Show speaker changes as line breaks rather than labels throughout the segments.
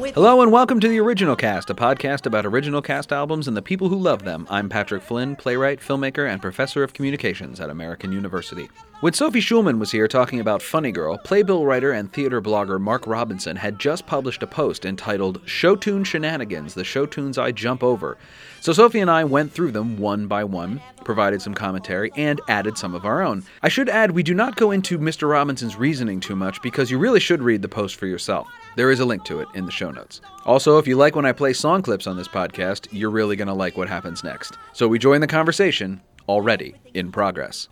Hello and welcome to the Original Cast, a podcast about original cast albums and the people who love them. I'm Patrick Flynn, playwright, filmmaker, and professor of communications at American University. When Sophie Schulman was here talking about Funny Girl, playbill writer and theater blogger Mark Robinson had just published a post entitled Show Tune Shenanigans, the show tunes I jump over. So Sophie and I went through them one by one, provided some commentary, and added some of our own. I should add, we do not go into Mr. Robinson's reasoning too much because you really should read the post for yourself. There is a link to it in the show notes. Also, if you like when I play song clips on this podcast, you're really going to like what happens next. So we join the conversation already in progress.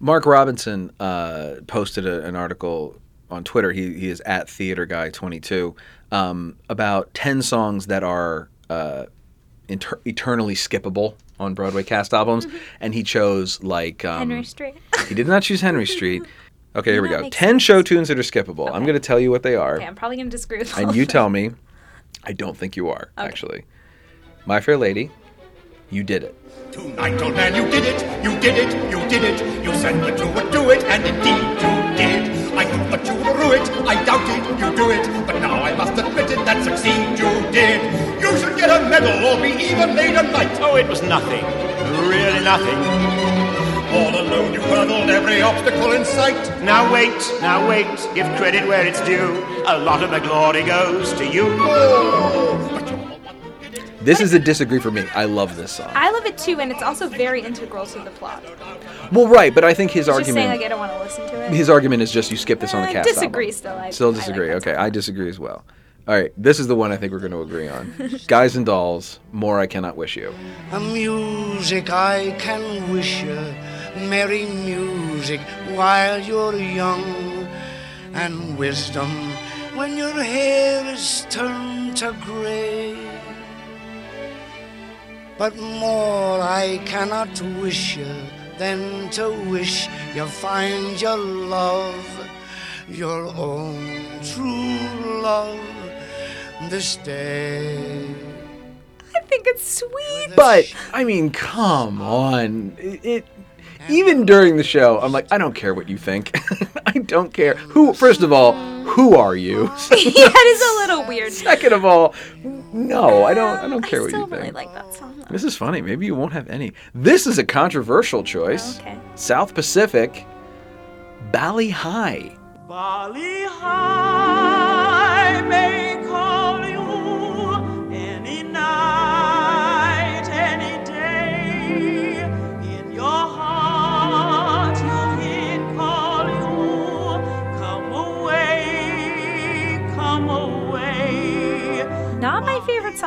Mark Robinson uh, posted a, an article on Twitter. He, he is at Theater Guy 22 um, about 10 songs that are uh, inter- eternally skippable on Broadway cast albums, and he chose like um,
Henry Street.
he did not choose Henry Street. Okay, here we go.
makes
10 show tunes that are skippable. I'm going to tell you what they are
okay, I'm probably gonna disagree with
and you tell me I don't think you are, actually. My Fair Lady, you did it.
Tonight, old man, you did it, you did it, you did it. You said that you would do it, and indeed you did. I thought that you would rue it, I doubted you do it. But now I must admit it, that succeed you did. You should get a medal or be even made a knight.
Oh, it was nothing. Really nothing.
All alone you hurdled every obstacle in sight.
Now wait, now wait. Give credit where it's due. A lot of the glory goes to you.
This is a disagree for me. I love this song.
I love it too, and it's also very integral to the plot.
Well, right, but I think his
Just
argument
saying, like I don't want to listen to it.
his argument is just you skip this on the
Uh,
cast
disagree
album.
still, I-
still
I like
disagree.
that
okay. I disagree as well. All right, this is the one I think we're going to agree on. Guys and Dolls, More I Cannot Wish You.
A music I can wish you, merry music while you're young, and wisdom when your hair is turned to grey. But more I cannot wish you than to wish you find your love, your own true love, this day.
I think it's sweet.
But I mean, come on. It, it even during the show, I'm like, I don't care what you think. I don't care. Who first of all, who are you?
yeah, it is a little weird.
Second of all, no, I don't I don't care
I
what
still
you think.
really like that song. though.
This is funny. Maybe you won't have any. This is a controversial choice.
Oh, okay.
South Pacific,
Bali
Ha'i. Bali Ha'i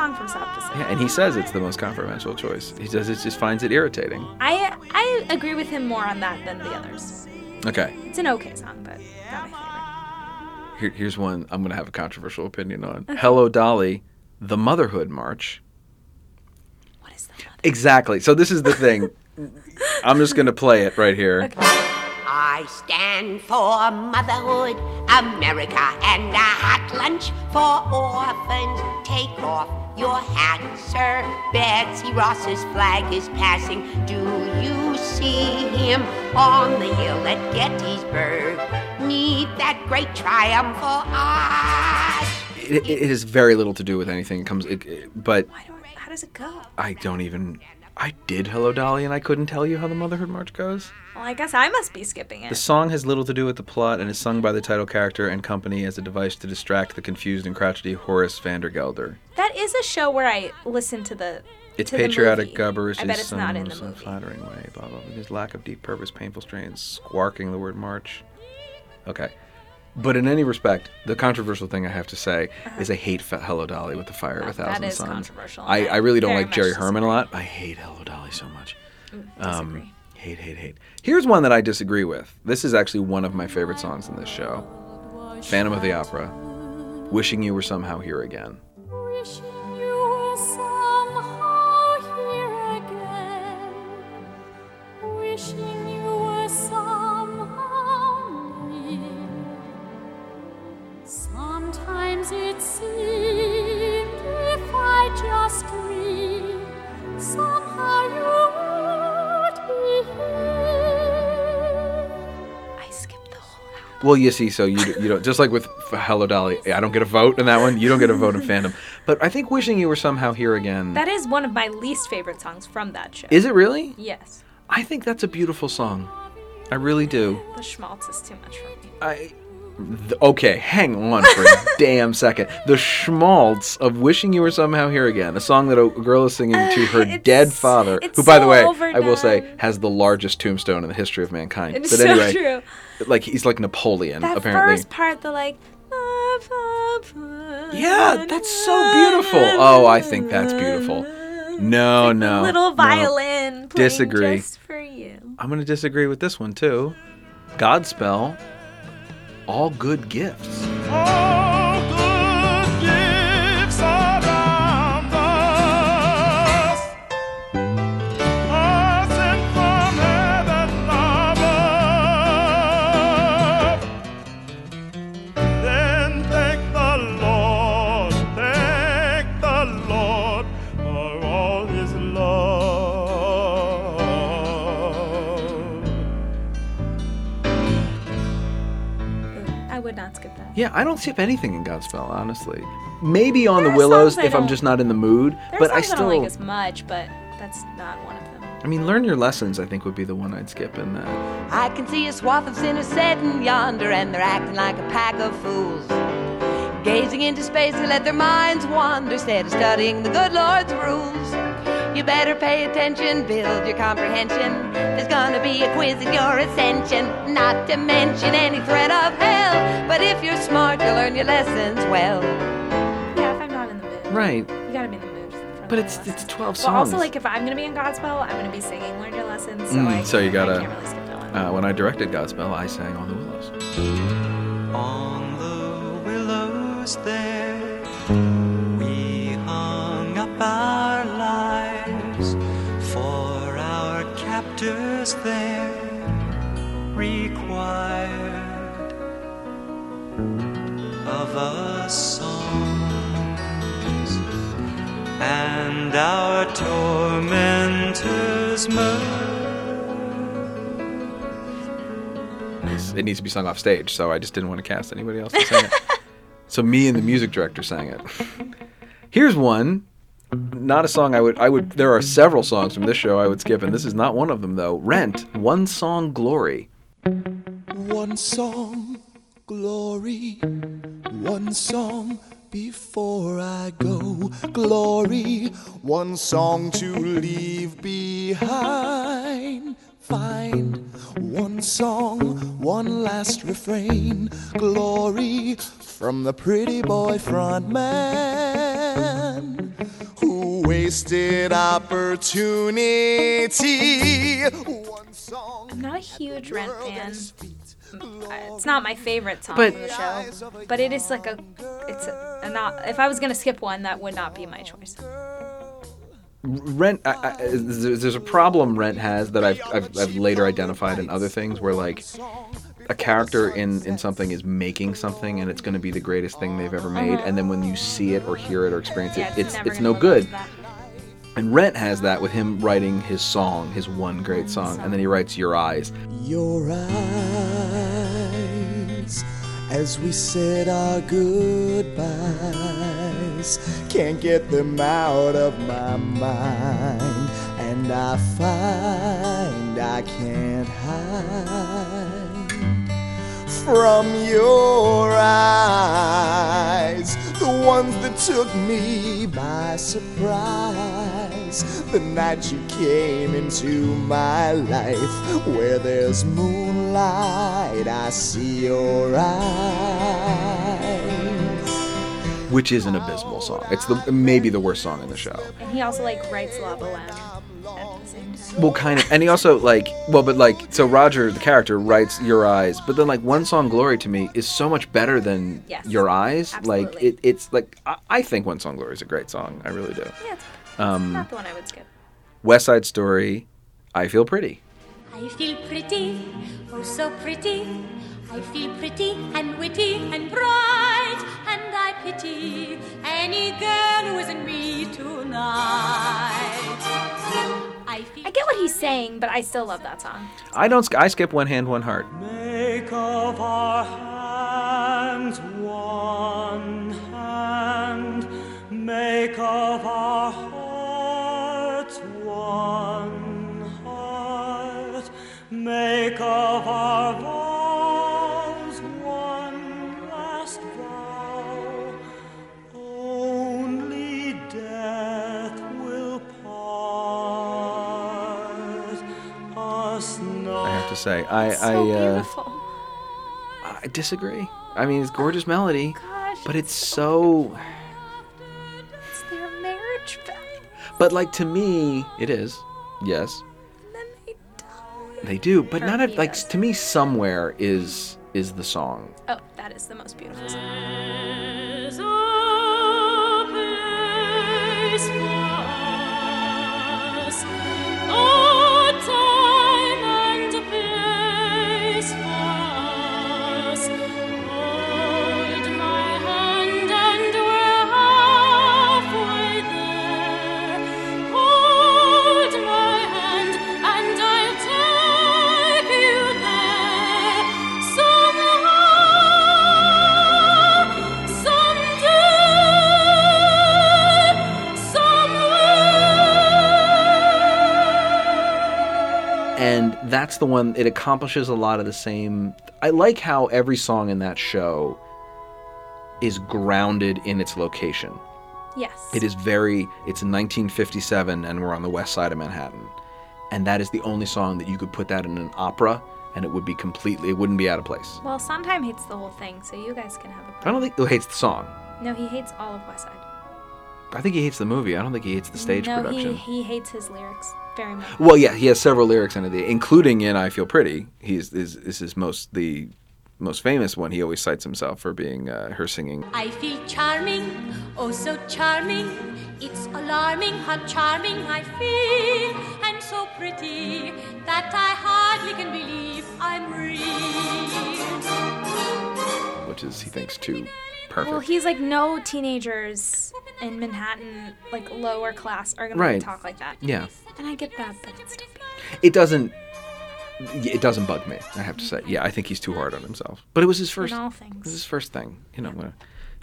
song from South Pacific.
Yeah, and he says it's the most controversial choice. He says it just finds it irritating.
I I agree with him more on that than the others.
Okay,
It's an okay song, but not my
here, here's one I'm going to have a controversial opinion on. Hello, Dolly, the Motherhood March.
favorite. What is that?
Exactly. So this is the thing. I'm just going to play it right here. Okay.
I stand for motherhood, America, and a hot lunch for orphans. Take off your hat, sir. Betsy Ross's flag is passing. Do you see him on the hill at Gettysburg? Need that great triumphal arch.
It, it has very little to do with anything. It comes, it, it- but
I don't. How does it go?
I don't even. I did Hello, Dolly, and I couldn't tell you how the Motherhood March goes.
Well, I guess I must be skipping it.
The song has little to do with the plot and is sung by the title character and company as a device to distract the confused and crotchety Horace Vandergelder.
That is a show where I listen to the.
Its
to
patriotic gubbers
I bet it's not in the movie.
flattering way, blah blah. His lack of deep purpose, painful strains, squarking the word march. Okay. But in any respect, the controversial thing I have to say is I hate Fe- Hello Dolly with the Fire of a
Uh-huh. That-
Thousand
that is
Suns.
controversial.
I, I really don't like Jerry
much
Herman a lot. I hate Hello Dolly so much. Um, hate, hate, hate. Here's one that I disagree with. This is actually one of my favorite songs in this show Phantom of the Opera. Wishing you were somehow here again.
Wishing you were somehow here again.
Well, you see, so you you don't just like with Hello Dolly. I don't get a vote in that one. You don't get a vote in Phantom. But I think wishing you were somehow here again.
That is one of my least favorite songs from that show.
is it really?
Yes.
I think that's a beautiful song. I really do.
The schmaltz is too much for me.
I. okay, hang on for a damn second. The schmaltz of "Wishing You Were Somehow Here Again," a song that a girl is singing to her dead father, who, by the
so
way, I will say, has the largest tombstone in the history of mankind.
It's
but
so
anyway,
true.
like he's like Napoleon,
That
apparently.
first part, the like.
Yeah, that's so beautiful. Oh, I think that's beautiful. No,
The
no.
little violin. playing
Disagree.
Just for you.
I'm going to disagree with this one too. Godspell, all good gifts.
All good gifts. Then thank the Lord, thank the Lord
I would not skip that.
Yeah, I don't skip anything in Godspell, honestly. Maybe on
There
the
are
Willows
songs I
if I'm
don't-
just not in the mood,
There
but
are
I
songs I
still
don't like as much, but that's not one of them.
I mean, learn your lessons I think would be the one I'd skip in that.
I can see a swath of sinners sitting yonder, and they're acting like a pack of fools. Gazing into space, they let their minds wander instead of studying the good Lord's rules. You better pay attention, build your comprehension. There's gonna be a quiz in your ascension, not to mention any threat of hell. But if you're smart, you'll learn your lessons well.
Yeah, if I'm not in the mood.
Right.
You gotta be in the mood. for
But it's
lesson.
it's 12 songs.
Well, also, like, if I'm gonna be in Godspell, I'm gonna be singing Learn Your Lessons, so,
Mm,
I,
so you gotta-
I can't really skip that one.
uh, when I directed Godspell, I sang On the Willows.
On the willows there, captors there required of us songs and our tormentors mirth.
It needs to be sung off stage, so I just didn't want to cast anybody else to sing it. so me and the music director sang it. Here's one. Not a song I would I would there are several songs from this show I would skip and this is not one of them though. Rent, One Song Glory.
One song, glory. One song before I go, glory. One song to leave behind. Find one song, one last refrain, glory from the pretty boy front man who wasted opportunity. One song.
I'm not a huge Rent fan. Uh, It's not my favorite song
But-
from the show, but it is like a, it's a, a not. If I was gonna skip one, that would not be my choice.
Rent, I, I, there's there's a problem Rent has that I've, I've, I've later identified in other things where like a character in, in something is making something and it's going to be the greatest thing they've ever made, uh-huh. and then when you see it or hear it or experience it,
Yeah,
it's
never
it's no good.
up to that.
And Rent has that with him writing his song, his one great song, and then he writes Your Eyes.
Your eyes as we said our goodbyes. Can't get them out of my mind, and I find I can't hide from your eyes. The ones that took me by surprise. The night you came into my life, where there's moonlight, I see your eyes.
which is an abysmal song. It's the maybe the worst song in the show.
And he also like writes La Boheme at the same time.
Well, kind of, and he also like well, but like so Roger the character writes Your Eyes, but then like One Song Glory to me is so much better than
Yes,
Your Eyes. Like it, it's like I, I think One Song Glory is a great song. I really do.
Yeah, it's
Um,
not the one I would skip.
West Side Story, I Feel Pretty.
I feel pretty, oh so pretty. I feel pretty and witty and bright, and I pity any girl who isn't me tonight.
I, I get what he's saying, but I still love that song.
I don't. I skip one hand, one heart.
Make of our hands one hand. Make of our now.
I have to say, I
so
I uh,
beautiful.
I disagree. I mean, it's gorgeous melody, but it's so.
It's their marriage vow.
But like to me, it is. Yes,
Then they
they do. But not a,
he
like to me. Somewhere is is the song.
Oh,
that's the one it accomplishes a lot of the same i like how every song in that show is grounded in its location
Yes.
it is very it's 1957 and we're on the west side of manhattan and that is the only song that you could put that in an opera and it would be completely it wouldn't be out of place
Well, Sondheim hates the whole thing, so you guys can have a.
i don't think he hates the song
No, he hates all of West Side.
i think he hates the movie i don't think he hates the stage
no,
production
he he hates his lyrics very much.
well yeah he has several lyrics in it including in i feel pretty he's is, is his most the most famous one he always cites himself for being uh, her singing
I feel charming, oh so charming. It's alarming how charming I feel, and so pretty that I hardly can believe I'm real.
which is he thinks too perfect
Well, he's like no teenagers in Manhattan, like lower class, are gonna
Right.
talk like that.
yeah
And I get that, but it's still beautiful.
it doesn't it doesn't bug me i have to say yeah i think he's too hard on himself but it was his first
all
it was his first thing you know uh,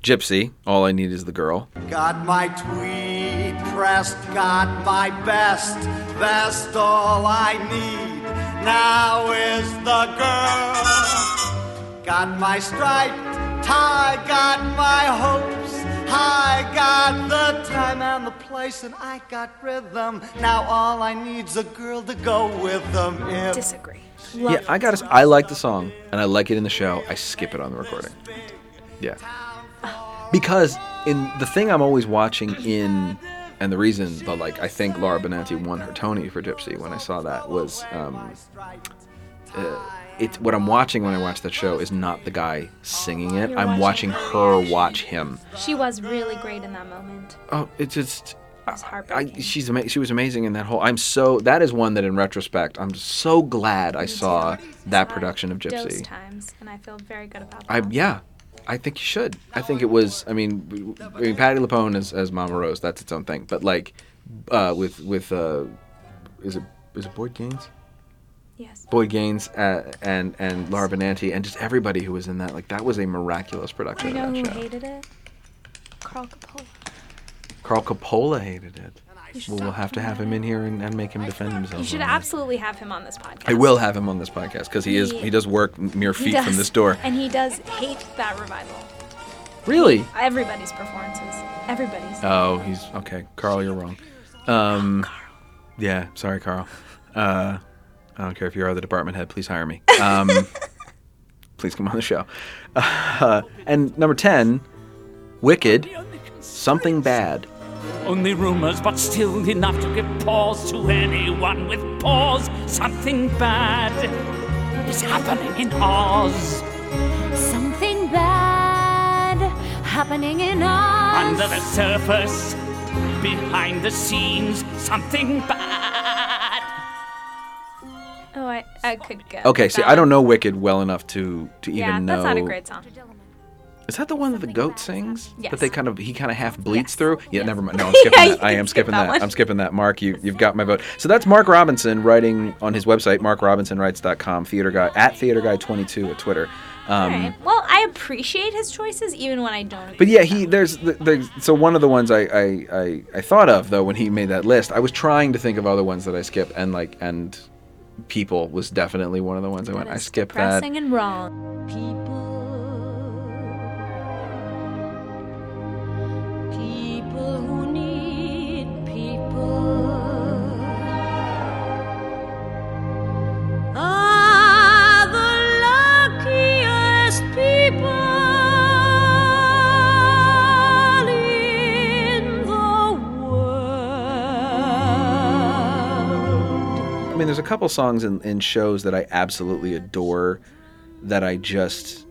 gypsy all i need is the girl
Got my tweed pressed, got my best, best all I need now is the girl. Got my striped tie, got my hopes, I got the time and the place, and I got rhythm. Now all I need's a girl to go with them. If
Disagree.
yeah i gotta s- i like the song and i like it in the show i skip it on the recording yeah because in the thing i'm always watching in and the reason that like i think laura benanti won her tony for gypsy when i saw that was um uh, it's what i'm watching when i watch that show is not the guy singing it
You're
i'm
watching
watching
her
watch him
She was really great in that moment.
oh it's just
It
I, she's ama- she was amazing in that whole. I'm so that is one that in retrospect I'm so glad I saw that production of Gypsy.
times, and I feel very good about
I yeah, I think you should. I think it was. I mean, I mean, Patti LuPone as, as Mama Rose, that's its own thing. But like, uh, with with uh, is it is it Boyd Gaines?
Yes.
Boyd Gaines uh, and and Laura Benanti and just everybody who was in that. Like that was a miraculous production
You know
of
who
show.
hated it? Carl Coppola.
Carl Coppola hated it. Well, we'll have to have him in here and, and make him defend himself.
You should absolutely have him on this podcast.
I will have him on this podcast because he is
He-
he does work mere
He
feet from this door.
And he does hate that revival.
Really?
Everybody's performances. Everybody's.
Oh, he's okay. Carl, you're wrong. Um, yeah, sorry, Carl. Uh, I don't care if you're the department head. Please hire me. Um, please come on the show. Uh, and number ten, Wicked, something bad.
Only rumors, but still enough to give pause to anyone with pause. Something bad is happening in Oz.
Something bad happening in Oz.
Under the surface, behind the scenes, something bad.
I, I could go.
Okay,
with
see,
that
I don't know Wicked well enough to to even
Yeah,
know.
that's not a great song.
Is that the one that the goat sings?
Yes.
That they kind of he kind of half bleats through. Yeah, never mind. No, I'm skipping
Yeah, you
that. I
can
am
skip
skipping
that
that.
one.
I'm skipping that. Mark, you you've got my vote. So that's Mark Robinson writing on his website, markrobinsonwrites.com. Theater guy at theater guy 22 at Twitter. Um,
Alright. Well, I appreciate his choices even when I don't. Agree.
But yeah, he there's the, there's so one of the ones I, I I I thought of though when he made that list. I was trying to think of other ones that I skip and like and people was definitely one of the ones I went. I skipped that.
And wrong.
People who need people are the luckiest people
mean, there's a couple songs in, in shows that I absolutely adore that I just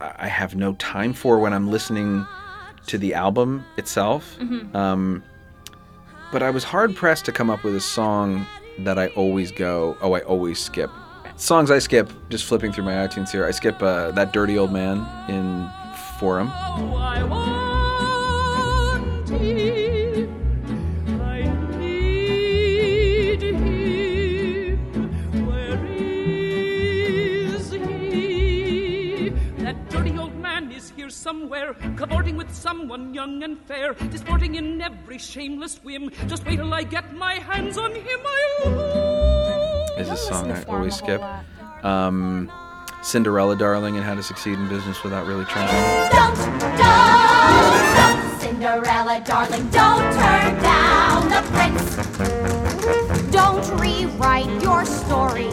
I have no time for when I'm listening to the album itself.
Mhm.
Um, but I was hard pressed to come up with a song that I always go, oh, I always skip. Songs I skip, just flipping through my iTunes here, I skip uh, that dirty old man in Forum.
I
somewhere, cavorting with someone young and fair, disporting in every shameless whim. Just wait till I get my hands on him, I'll.
is a song I always skip. Um, Cinderella Darling and How to Succeed in Business Without Really Trying.
Don't, don't, don't, Cinderella, darling, don't turn down the prince.
Don't rewrite your story.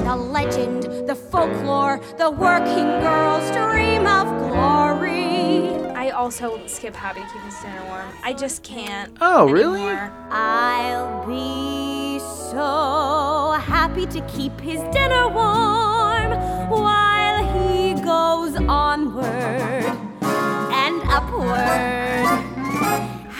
You're the legend, the folklore, the working girl's dream of glory.
I also skip Happy to Keep His Dinner Warm. I just can't.
Oh, really?
I'll be so happy to keep his dinner warm while he goes onward and upward.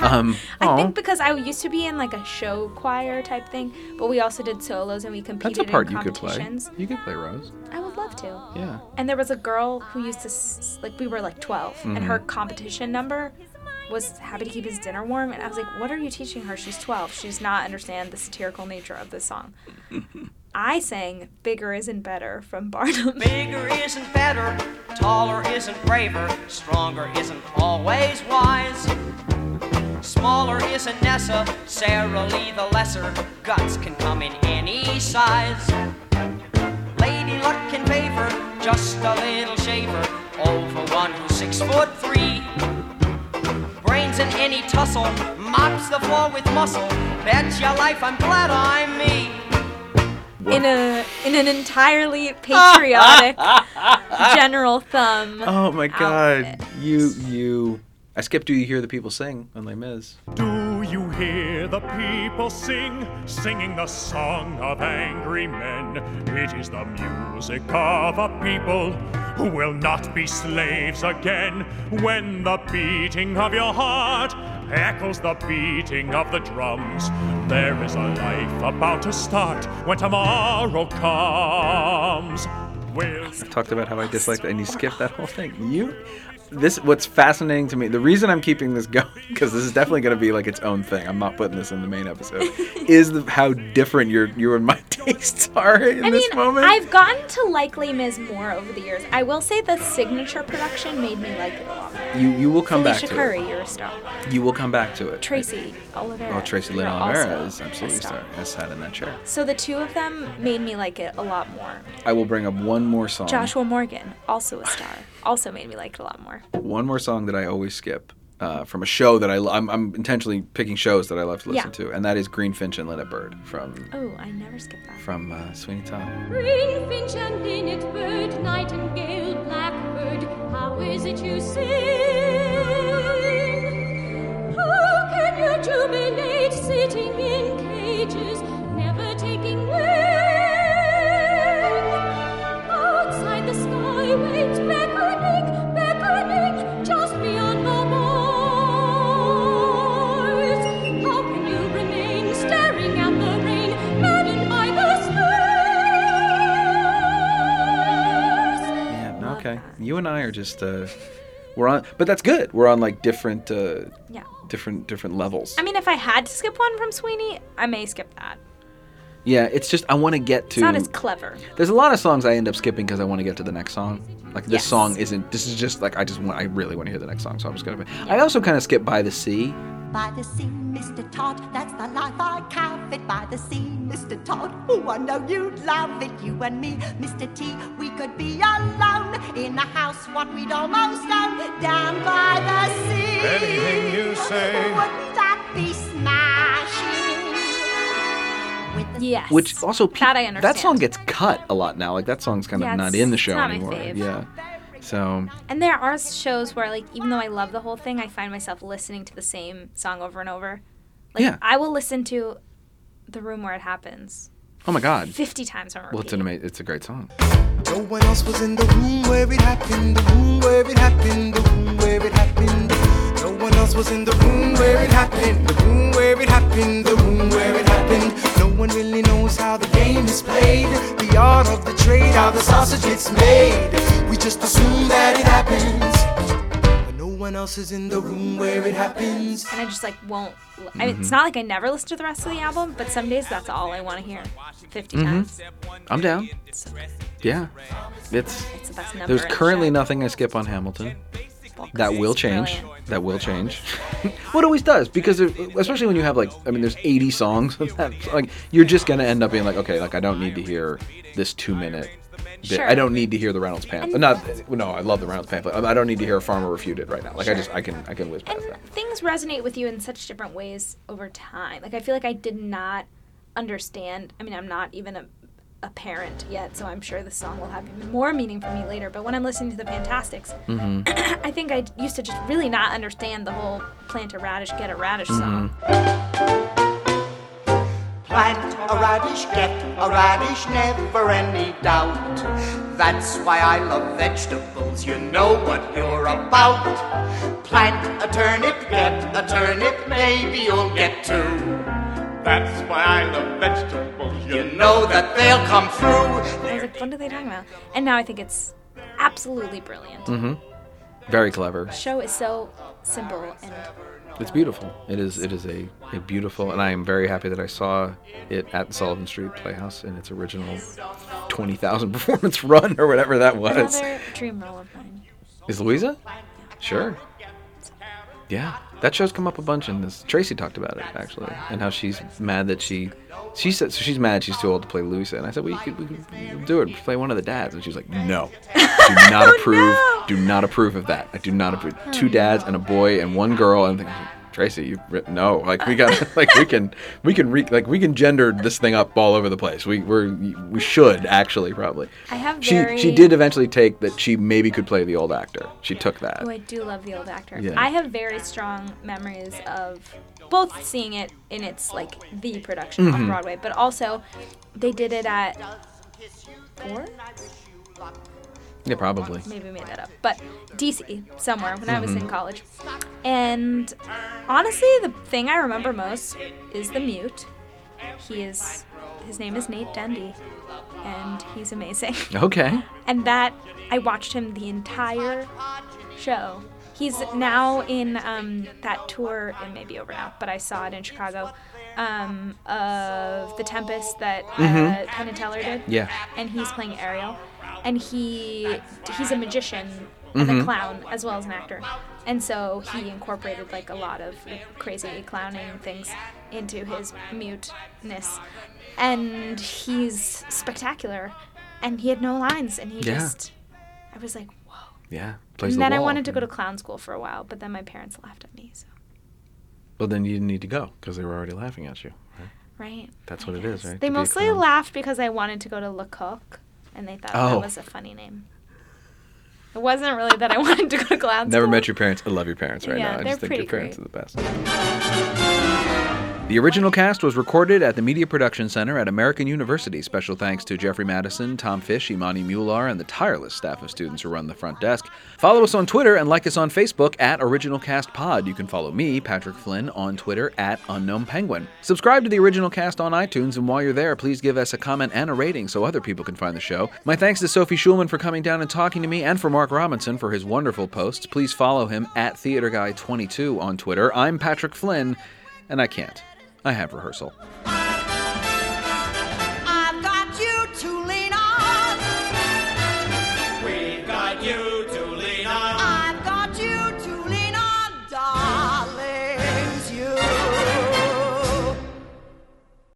Um,
I
aw.
think because I used to be in like a show choir type thing, but we also did solos and we competed
That's a part
in
you could play.
competitions.
You could play Rose.
I would love to.
Yeah.
And there was a girl who used to s- like we were like 12 and her competition number was happy to keep his dinner warm and I was like what are you teaching her she's 12 she does not understand the satirical nature of this song I sang bigger isn't better from Barnum
Bigger isn't better, taller isn't braver, stronger isn't always wise. Smaller isn't necessarily the lesser, guts can come in any size. Lady luck can favor just a little shaver over one who's six foot three. Brains in any tussle, mops the floor with muscle. Bet your life I'm glad I'm me.
in a in an entirely patriotic general thumb
Oh my God. You, you. I skipped Do You Hear the People Sing on Les Mis.
Do you hear the people sing, singing the song of angry men? It is the music of a people who will not be slaves again. When the beating of your heart echoes the beating of the drums, there is a life about to start when tomorrow comes. Will
I talked about how I disliked it, and you skipped that whole thing. You, this, what's fascinating to me, the reason I'm keeping this going, because this is definitely going to be like its own thing. I'm not putting this in the main episode. is the, how different your your and my tastes are in
I
this
mean,
moment.
I've gotten to like Les Mis more over the years. I will say the signature production made me like it a lot more.
you you will come
Felicia
back to
Curry,
it.
you're a star.
You will come back to it.
Tracy Olivera.
Oh, Tracy Lynn
Olivera
is absolutely a
star.
star. Has sat in that chair.
So the two of them made me like it a lot more.
I will bring up one more song.
Joshua Morgan, also a star, also made me like it a lot more.
One more song that I always skip uh, from a show that I lo- I'm, I'm intentionally picking shows that I love to listen
Yeah.
to, and that is Greenfinch and Linnet Bird from
Oh, I never skipped that.
from uh, Sweeney Todd.
Greenfinch and linnet bird, nightingale, blackbird, how is it you sing? How can you jubilate sitting in cages, never taking wing? You
and I are just uh, we're on, but that's good. We're on like different, uh,
Yeah.
different different levels.
I mean, if I had to skip one from Sweeney, I may skip that.
Yeah, it's just I want to get to.
It's not as clever.
There's a lot of songs I end up skipping because I want to get to the next song. Like this
Yes.
song isn't. This is just like I just want. I really want to hear the next song, so I'm just gonna. I also kind of skip by the sea.
By the sea, Mr. Todd, that's the life I covet. By the sea, Mr. Todd, oh, I know you'd love it. You and me, Mr. T, we could be alone in a house what we'd almost own down by the sea.
Anything you say.
Wouldn't that be smashing?
Yes.
Which also pe-
That I understand.
that song gets cut a lot now. Like that song's kind of
Yeah,
not in the show
not my
anymore.
fave.
Yeah. So
And there are shows where, like, even though I love the whole thing, I find myself listening to the same song over and over. Like,
Yeah.
I will listen to The Room Where It Happens
oh my god.
50 times on repeat.
Well, it's an amazing. It's a great song.
No one else was in the room where it happened, the room where it happened, the room where it happened. No one else was in the room where it happened, the room where it happened, the room where it happened. No one really knows how the game is played, the art of the trade, how the sausage gets made. We just assume that it happens, but no one else is in the room where it happens.
and I just, like, won't. I mean, it's
Mhm.
not like I never listen to the rest of the album, but some days that's all I want to hear 50
Mhm.
times.
I'm down. Yeah. It's.
It's the best number
There's
in the
currently nothing I skip on Hamilton. That will change.
brilliant.
That will change. what always does because it, especially when you have like I mean there's 80 songs that, like you're just gonna end up being like okay like I don't need to hear this two minute. Bit.
Sure.
I don't need to hear the Reynolds pamphlet.
And-
Not no, I love the Reynolds pamphlet. I don't need to hear a farmer refuted right now. Like I just I can I can whiz past that.
things resonate with you in such different ways over time. Like I feel like I did not understand. I mean, I'm not even a, a parent yet, so I'm sure this song will have even more meaning for me later. But when I'm listening to the Fantasticks,
Mm-hmm.
I think I used to just really not understand the whole plant a radish, get a radish song.
Plant a radish, get a radish, never any doubt. That's why I love vegetables, you know what you're about. Plant a turnip, get a turnip, maybe you'll get two. That's why I love vegetables, you know that they'll come through.
I was like, what are they talking about? And now I think it's absolutely brilliant.
Mm-hmm. Very clever.
The show is so simple and
It's beautiful. It is. It is a, a beautiful, and I am very happy that I saw it at the Sullivan Street Playhouse in its original twenty thousand performance run or whatever that was.
another dream role of mine.
Is Louisa? Sure. Yeah, that show's come up a bunch in this. Tracy talked about it actually, and how she's mad that she, she said so she's mad she's too old to play Louisa, and I said, well, you could, we could do it, play one of the dads, and she was like, no, do not oh, approve, do not approve of that. I do not approve. Two dads and a boy and one girl, and I'm thinking, Tracy, you no, like we got, like we can, we can re, like we can gender this thing up all over the place. We we're we should actually probably.
I have
She
very.
she did eventually take that she maybe could play the old actor. She took that.
Oh, I do love the old actor.
Yeah.
I have very strong memories of both seeing it in its like the production on
Mhm.
Broadway, but also they did it at four.
Yeah, probably.
Maybe made that up, but DC somewhere when I was in
Mhm.
college. And honestly, the thing I remember most is the mute. He is his name is Nate Dendy, and he's amazing.
Okay.
and that I watched him the entire show. He's now in um, that tour. It may be over now, but I saw it in Chicago. Um, of the Tempest that uh,
Mhm.
Penn and Teller did.
Yeah.
And he's playing Ariel, and he he's a magician and
Mhm.
a clown as well as an actor, and so he incorporated like a lot of crazy clowning things into his muteness, and he's spectacular, and he had no lines, and he
Yeah.
just I was like, whoa.
Yeah. Plays
and
the
then I wanted to go to clown school for a while, but then my parents laughed at me. So
Well, then you didn't need to go because they were already laughing at you. Right?
right.
That's what it is, right?
They
To
mostly laughed because I wanted to go to Lecoq, and they thought
Oh.
that was a funny name. It wasn't really that I wanted to go to clown
Never
school.
met your parents. I love your parents right
Yeah,
now. I just think your parents are the best. The original cast was recorded at the Media Production Center at American University. Special thanks to Jeffrey Madison, Tom Fish, Imani Mular, and the tireless staff of students who run the front desk. Follow us on Twitter and like us on Facebook at Original Cast Pod. You can follow me, Patrick Flynn, on Twitter at Unknown Penguin. Subscribe to the original cast on iTunes, and while you're there, please give us a comment and a rating so other people can find the show. My thanks to Sophie Schulman for coming down and talking to me, and for Mark Robinson for his wonderful posts. Please follow him at TheaterGuy22 on Twitter. I'm Patrick Flynn, and I can't. I have rehearsal.